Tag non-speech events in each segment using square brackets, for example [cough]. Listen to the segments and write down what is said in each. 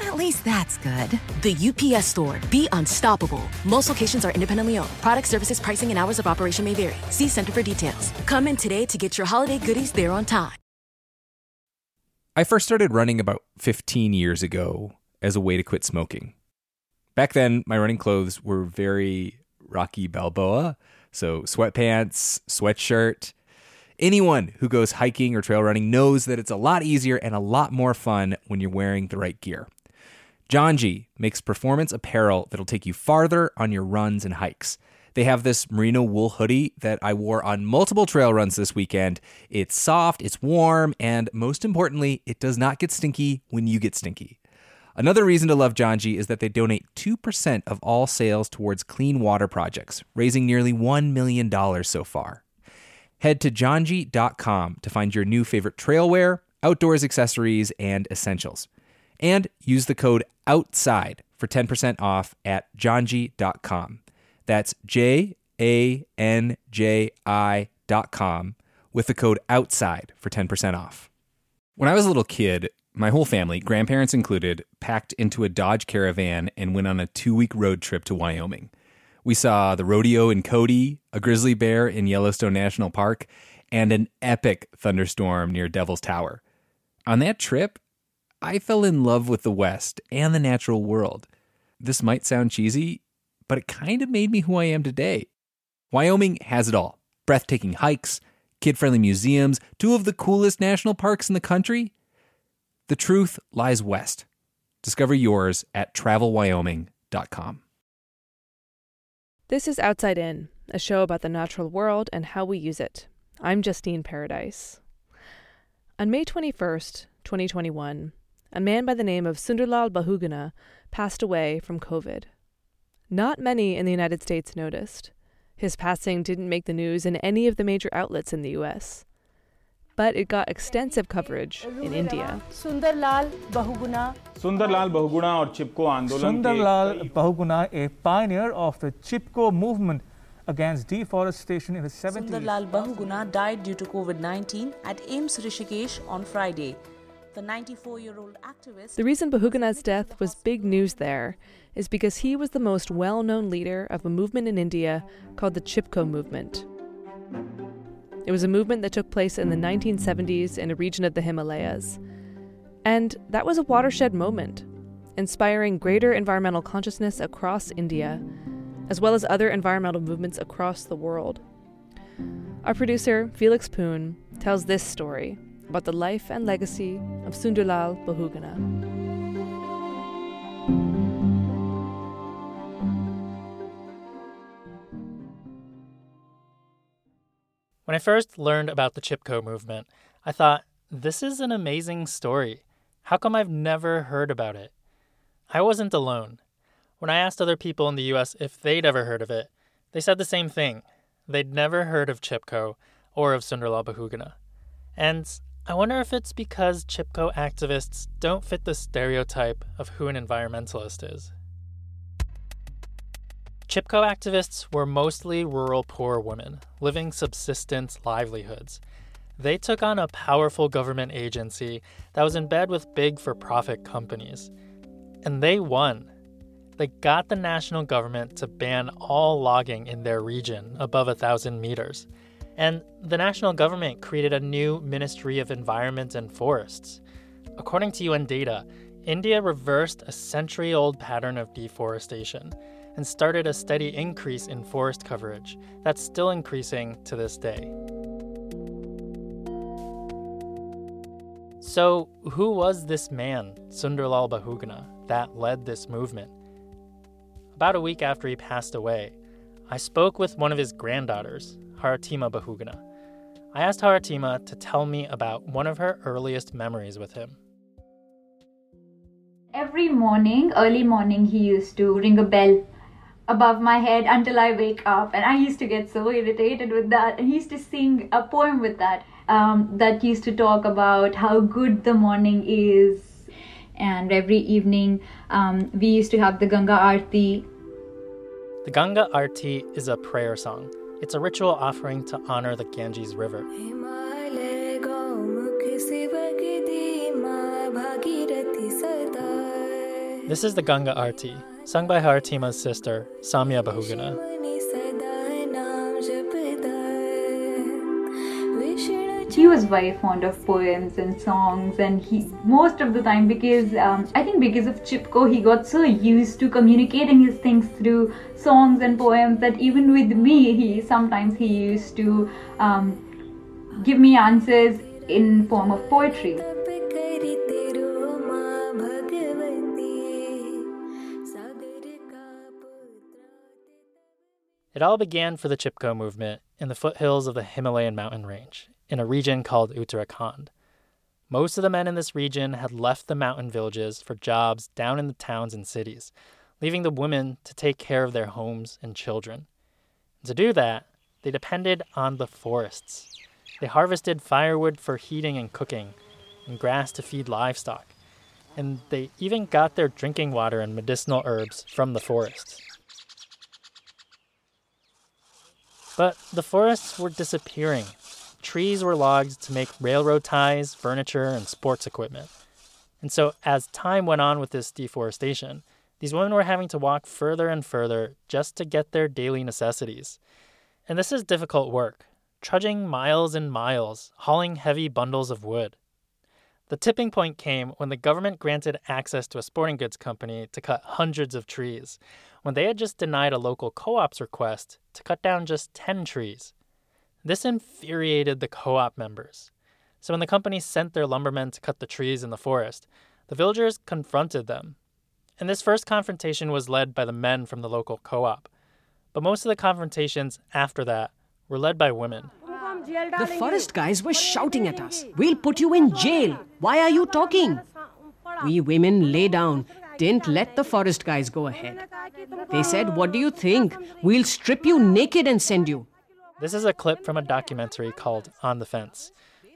At least that's good. The UPS store. Be unstoppable. Most locations are independently owned. Product services, pricing, and hours of operation may vary. See Center for details. Come in today to get your holiday goodies there on time. I first started running about 15 years ago as a way to quit smoking. Back then, my running clothes were very Rocky Balboa. So, sweatpants, sweatshirt. Anyone who goes hiking or trail running knows that it's a lot easier and a lot more fun when you're wearing the right gear. Janji makes performance apparel that'll take you farther on your runs and hikes. They have this merino wool hoodie that I wore on multiple trail runs this weekend. It's soft, it's warm, and most importantly, it does not get stinky when you get stinky. Another reason to love Janji is that they donate 2% of all sales towards clean water projects, raising nearly $1 million so far. Head to janji.com to find your new favorite trail wear, outdoors accessories, and essentials. And use the code OUTSIDE for 10% off at janji.com. That's J A N J I dot com with the code OUTSIDE for 10% off. When I was a little kid, my whole family, grandparents included, packed into a Dodge Caravan and went on a two week road trip to Wyoming. We saw the rodeo in Cody, a grizzly bear in Yellowstone National Park, and an epic thunderstorm near Devil's Tower. On that trip, I fell in love with the West and the natural world. This might sound cheesy, but it kind of made me who I am today. Wyoming has it all breathtaking hikes, kid friendly museums, two of the coolest national parks in the country. The truth lies west. Discover yours at travelwyoming.com. This is Outside In, a show about the natural world and how we use it. I'm Justine Paradis. On May 21st, 2021, a man by the name of Sunderlal Bahuguna passed away from COVID. Not many in the United States noticed. His passing didn't make the news in any of the major outlets in the US. But it got extensive coverage in India. Sunderlal Bahuguna. Sunderlal Bahuguna or Chipko Andolan. Sunderlal Bahuguna, a pioneer of the Chipko movement against deforestation in the 70s. Sunderlal Bahuguna died due to COVID 19 at AIIMS Rishikesh on Friday. The 94 year old activist. The reason Bahuguna's death was big news there is because he was the most well known leader of a movement in India called the Chipko movement. It was a movement that took place in the 1970s in a region of the Himalayas. And that was a watershed moment, inspiring greater environmental consciousness across India, as well as other environmental movements across the world. Our producer, Felix Poon, tells this story about the life and legacy of Sunderlal Bahuguna. When I first learned about the Chipko movement, I thought, this is an amazing story. How come I've never heard about it? I wasn't alone. When I asked other people in the US if they'd ever heard of it, they said the same thing. They'd never heard of Chipko or of Sunderlal Bahuguna. And I wonder if it's because Chipko activists don't fit the stereotype of who an environmentalist is. Chipko activists were mostly rural poor women living subsistence livelihoods. They took on a powerful government agency that was in bed with big for profit companies. And they won. They got the national government to ban all logging in their region above a thousand meters. And the national government created a new Ministry of Environment and Forests. According to UN data, India reversed a century old pattern of deforestation and started a steady increase in forest coverage that's still increasing to this day. So, who was this man, Sunderlal Bahuguna, that led this movement? About a week after he passed away, I spoke with one of his granddaughters, Haritima Bahuguna. I asked Haritima to tell me about one of her earliest memories with him. Every morning, early morning, he used to ring a bell above my head until I wake up. And I used to get so irritated with that. And he used to sing a poem with that. um, that used to talk about how good the morning is. And every evening, um, we used to have the Ganga Aarti. The Ganga Aarti is a prayer song. It's a ritual offering to honor the Ganges River. This is the Ganga Aarti, sung by Haritima's sister, Saumya Bahuguna. He was very fond of poems and songs, and he most of the time because um, I think because of Chipko, he got so used to communicating his things through songs and poems that even with me, he sometimes he used to um, give me answers in form of poetry. It all began for the Chipko movement in the foothills of the Himalayan mountain range, in a region called Uttarakhand. Most of the men in this region had left the mountain villages for jobs down in the towns and cities, leaving the women to take care of their homes and children. And to do that, they depended on the forests. They harvested firewood for heating and cooking, and grass to feed livestock. And they even got their drinking water and medicinal herbs from the forests. But the forests were disappearing. Trees were logged to make railroad ties, furniture, and sports equipment. And so, as time went on with this deforestation, these women were having to walk further and further just to get their daily necessities. And this is difficult work, trudging miles and miles, hauling heavy bundles of wood. The tipping point came when the government granted access to a sporting goods company to cut hundreds of trees, when they had just denied a local co op's request to cut down just 10 trees. This infuriated the co op members. So when the company sent their lumbermen to cut the trees in the forest, the villagers confronted them. And this first confrontation was led by the men from the local co op. But most of the confrontations after that were led by women. The forest guys were shouting at us. We'll put you in jail. Why are you talking? We women lay down, didn't let the forest guys go ahead. They said, What do you think? We'll strip you naked and send you. This is a clip from a documentary called On the Fence,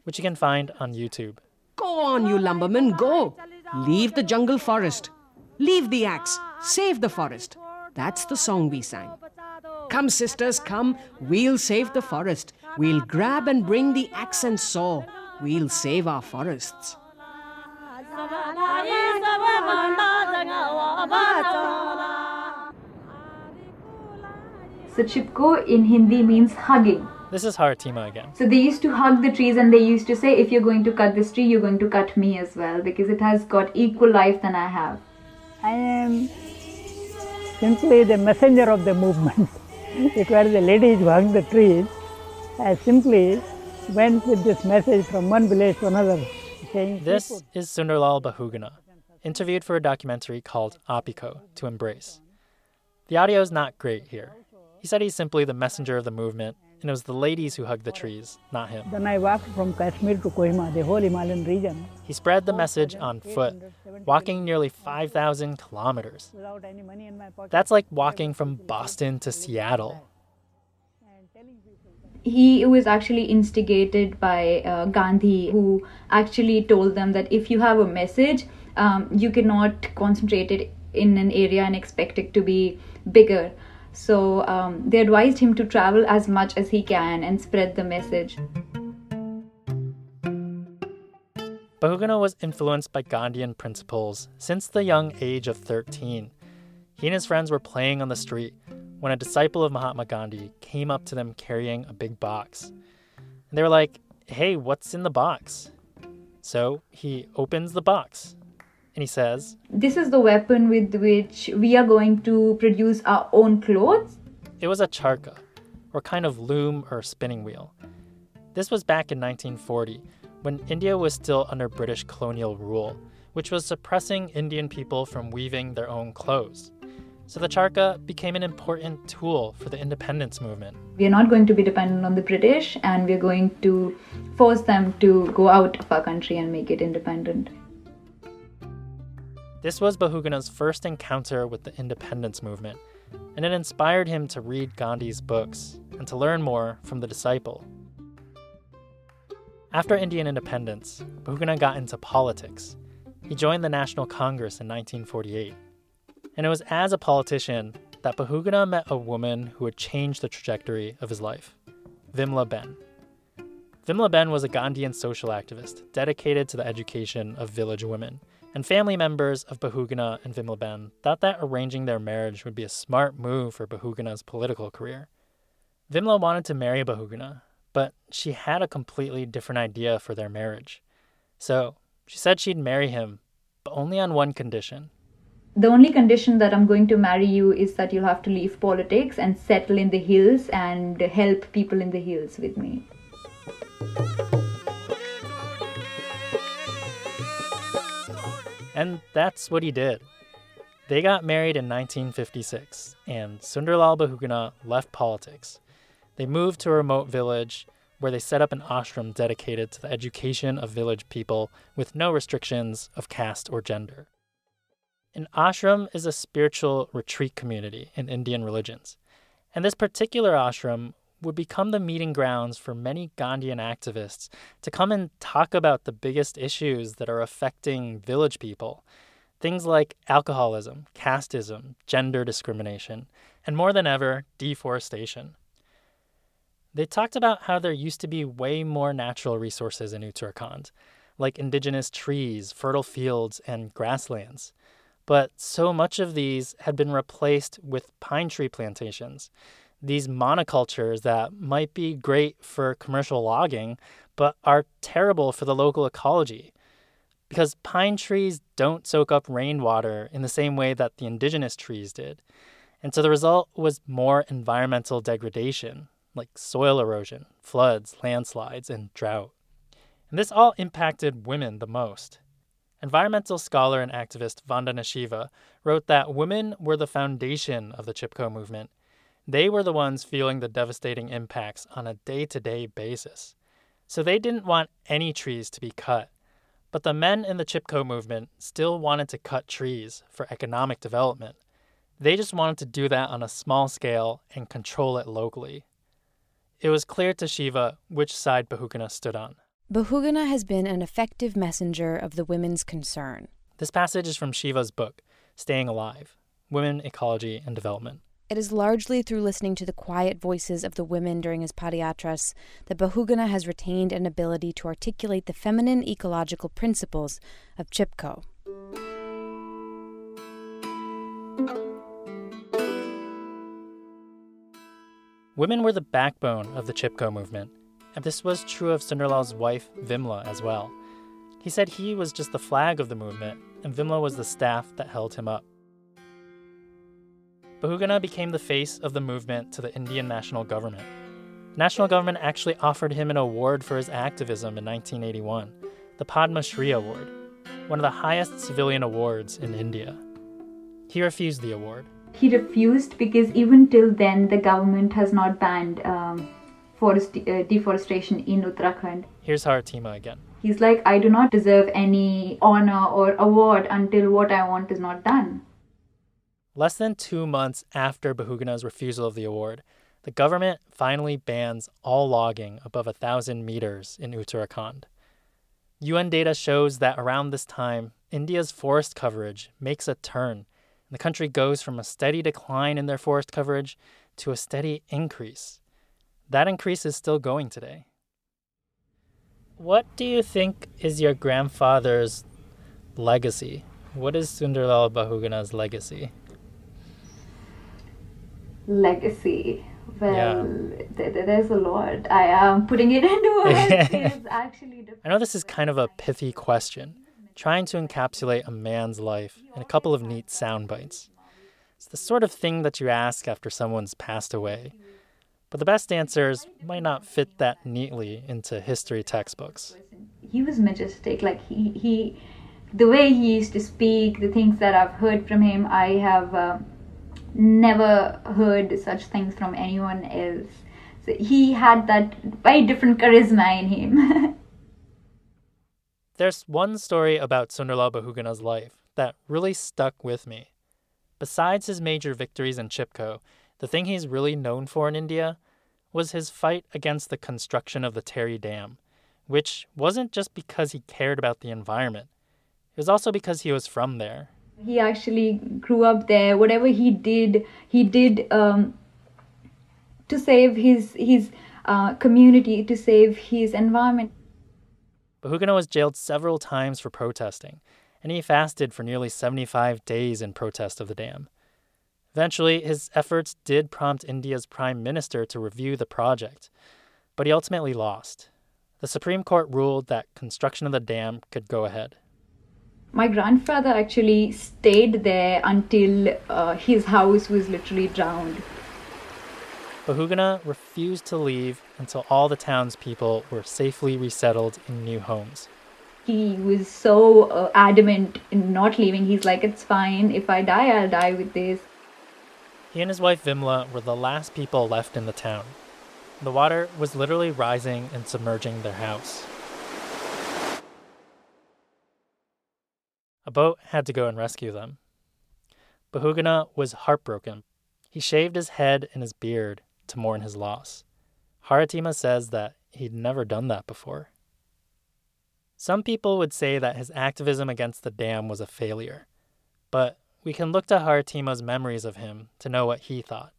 which you can find on YouTube. Go on, you lumbermen, go. Leave the jungle forest. Leave the axe. Save the forest. That's the song we sang. Come, sisters, come. We'll save the forest. We'll grab and bring the axe and saw. We'll save our forests. So Chipko in Hindi means hugging. This is Haritima again. So they used to hug the trees and they used to say, if you're going to cut this tree, you're going to cut me as well because it has got equal life than I have. I am simply the messenger of the movement. [laughs] it were the ladies who hugged the trees. I simply went with this message from one village to another. Saying, this is Sunderlal Bahuguna, interviewed for a documentary called Appiko to Embrace. The audio is not great here. He said he's simply the messenger of the movement, and it was the ladies who hugged the trees, not him. Then I walked from Kashmir to Kohima, the whole Himalayan region. He spread the message on foot, walking nearly 5,000 kilometers. That's like walking from Boston to Seattle. He was actually instigated by uh, Gandhi, who actually told them that if you have a message, um, you cannot concentrate it in an area and expect it to be bigger. So um, they advised him to travel as much as he can and spread the message. Bahuguna was influenced by Gandhian principles since the young age of 13. He and his friends were playing on the street when a disciple of Mahatma Gandhi came up to them carrying a big box. And they were like, hey, what's in the box? So he opens the box and he says, This is the weapon with which we are going to produce our own clothes. It was a charka, or kind of loom or spinning wheel. This was back in 1940, when India was still under British colonial rule, which was suppressing Indian people from weaving their own clothes. So the charka became an important tool for the independence movement. We are not going to be dependent on the British, and we're going to force them to go out of our country and make it independent. This was Bahuguna's first encounter with the independence movement, and it inspired him to read Gandhi's books and to learn more from the disciple. After Indian independence, Bahuguna got into politics. He joined the National Congress in 1948. And it was as a politician that Bahuguna met a woman who would change the trajectory of his life Vimla Ben. Vimla Ben was a Gandhian social activist dedicated to the education of village women, and family members of Bahuguna and Vimla Ben thought that arranging their marriage would be a smart move for Bahuguna's political career. Vimla wanted to marry Bahuguna, but she had a completely different idea for their marriage. So she said she'd marry him, but only on one condition. The only condition that I'm going to marry you is that you'll have to leave politics and settle in the hills and help people in the hills with me. And that's what he did. They got married in 1956, and Sunderlal Bahuguna left politics. They moved to a remote village where they set up an ashram dedicated to the education of village people with no restrictions of caste or gender. An ashram is a spiritual retreat community in Indian religions, and this particular ashram would become the meeting grounds for many Gandhian activists to come and talk about the biggest issues that are affecting village people. Things like alcoholism, casteism, gender discrimination, and more than ever, deforestation. They talked about how there used to be way more natural resources in Uttarakhand, like indigenous trees, fertile fields, and grasslands. But so much of these had been replaced with pine tree plantations, these monocultures that might be great for commercial logging, but are terrible for the local ecology. Because pine trees don't soak up rainwater in the same way that the indigenous trees did. And so the result was more environmental degradation, like soil erosion, floods, landslides, and drought. And this all impacted women the most. Environmental scholar and activist Vandana Shiva wrote that women were the foundation of the Chipko movement they were the ones feeling the devastating impacts on a day to day basis. So they didn't want any trees to be cut. But the men in the Chipko movement still wanted to cut trees for economic development. They just wanted to do that on a small scale and control it locally. It was clear to Shiva which side Bahuguna stood on. Bahuguna has been an effective messenger of the women's concern. This passage is from Shiva's book, Staying Alive Women, Ecology, and Development. It is largely through listening to the quiet voices of the women during his padayatras that Bahuguna has retained an ability to articulate the feminine ecological principles of Chipko. Women were the backbone of the Chipko movement, and this was true of Sunderlal's wife, Vimla, as well. He said he was just the flag of the movement, and Vimla was the staff that held him up. Bahuguna became the face of the movement to the Indian national government. The national government actually offered him an award for his activism in 1981, the Padma Shri Award, one of the highest civilian awards in India. He refused the award. He refused because even till then, the government has not banned um, forest uh, deforestation in Uttarakhand. Here's Haritima again. He's like, I do not deserve any honor or award until what I want is not done. Less than two months after Bahuguna's refusal of the award, the government finally bans all logging above a thousand meters in Uttarakhand. UN data shows that around this time, India's forest coverage makes a turn, and the country goes from a steady decline in their forest coverage to a steady increase. That increase is still going today. What do you think is your grandfather's legacy? What is Sunderlal Bahuguna's legacy? Legacy. Well, yeah. th- th- there's a lot. I am putting it into words. [laughs] actually. I know this is kind of a pithy question, trying to encapsulate a man's life in a couple of neat sound bites. It's the sort of thing that you ask after someone's passed away. But the best answers might not fit that neatly into history textbooks. He was majestic. Like he, he the way he used to speak, the things that I've heard from him, I have. Uh, never heard such things from anyone else. So he had that very different charisma in him. [laughs] There's one story about Sunderlal Bahuguna's life that really stuck with me. Besides his major victories in Chipko, the thing he's really known for in India was his fight against the construction of the Tehri Dam, which wasn't just because he cared about the environment, it was also because he was from there. He actually grew up there. Whatever he did, he did um, to save his his uh, community, to save his environment. Bahuguna was jailed several times for protesting, and he fasted for nearly 75 days in protest of the dam. Eventually, his efforts did prompt India's prime minister to review the project, but he ultimately lost. The Supreme Court ruled that construction of the dam could go ahead. My grandfather actually stayed there until uh, his house was literally drowned. Bahuguna refused to leave until all the townspeople were safely resettled in new homes. He was so uh, adamant in not leaving. He's like, it's fine. If I die, I'll die with this. He and his wife Vimla were the last people left in the town. The water was literally rising and submerging their house. A boat had to go and rescue them. Bahuguna was heartbroken. He shaved his head and his beard to mourn his loss. Haritima says that he'd never done that before. Some people would say that his activism against the dam was a failure, but we can look to Haritima's memories of him to know what he thought.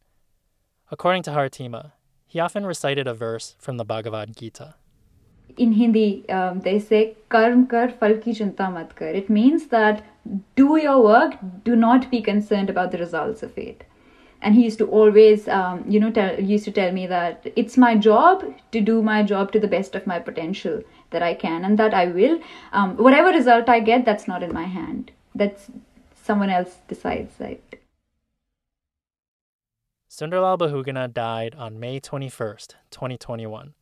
According to Haritima, he often recited a verse from the Bhagavad Gita. In Hindi, um, they say karm kar fal ki chinta mat kar. It means that do your work, do not be concerned about the results of it. And he used to always, um, you know, tell, used to tell me that it's my job to do my job to the best of my potential that I can, and that I will. Um, whatever result I get, that's not in my hand. That's someone else decides that. Sunderlal Bahuguna died on May 21st, 2021.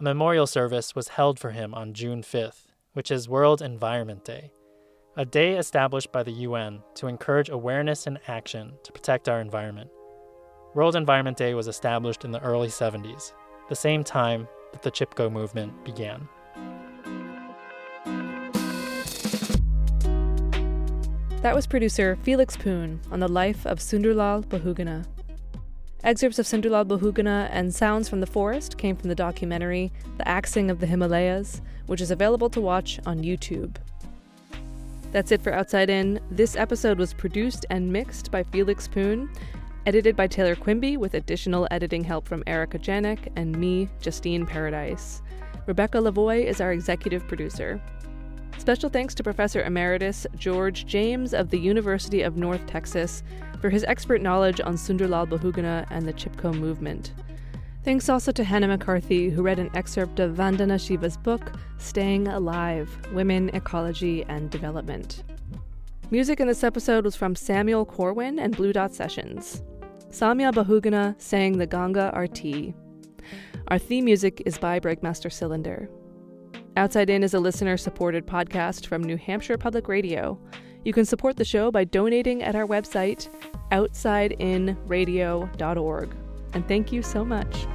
A memorial service was held for him on June 5th, which is World Environment Day, a day established by the UN to encourage awareness and action to protect our environment. World Environment Day was established in the early 70s, the same time that the Chipko movement began. That was producer Felix Poon on the life of Sunderlal Bahuguna. Excerpts of Sunderlal Bahuguna and sounds from the forest came from the documentary The Axing of the Himalayas, which is available to watch on YouTube. That's it for Outside In. This episode was produced and mixed by Felix Poon, edited by Taylor Quimby with additional editing help from Erika Janik and me, Justine Paradis. Rebecca Lavoie is our executive producer. Special thanks to Professor Emeritus George James of the University of North Texas for his expert knowledge on Sunderlal Bahuguna and the Chipko movement. Thanks also to Hannah McCarthy, who read an excerpt of Vandana Shiva's book, Staying Alive Women, Ecology, and Development. Music in this episode was from Samuel Corwin and Blue Dot Sessions. Saumya Bahuguna sang the Ganga Aarti. Our theme music is by Breakmaster Cylinder. Outside In is a listener supported podcast from New Hampshire Public Radio. You can support the show by donating at our website, outsideinradio.org. And thank you so much.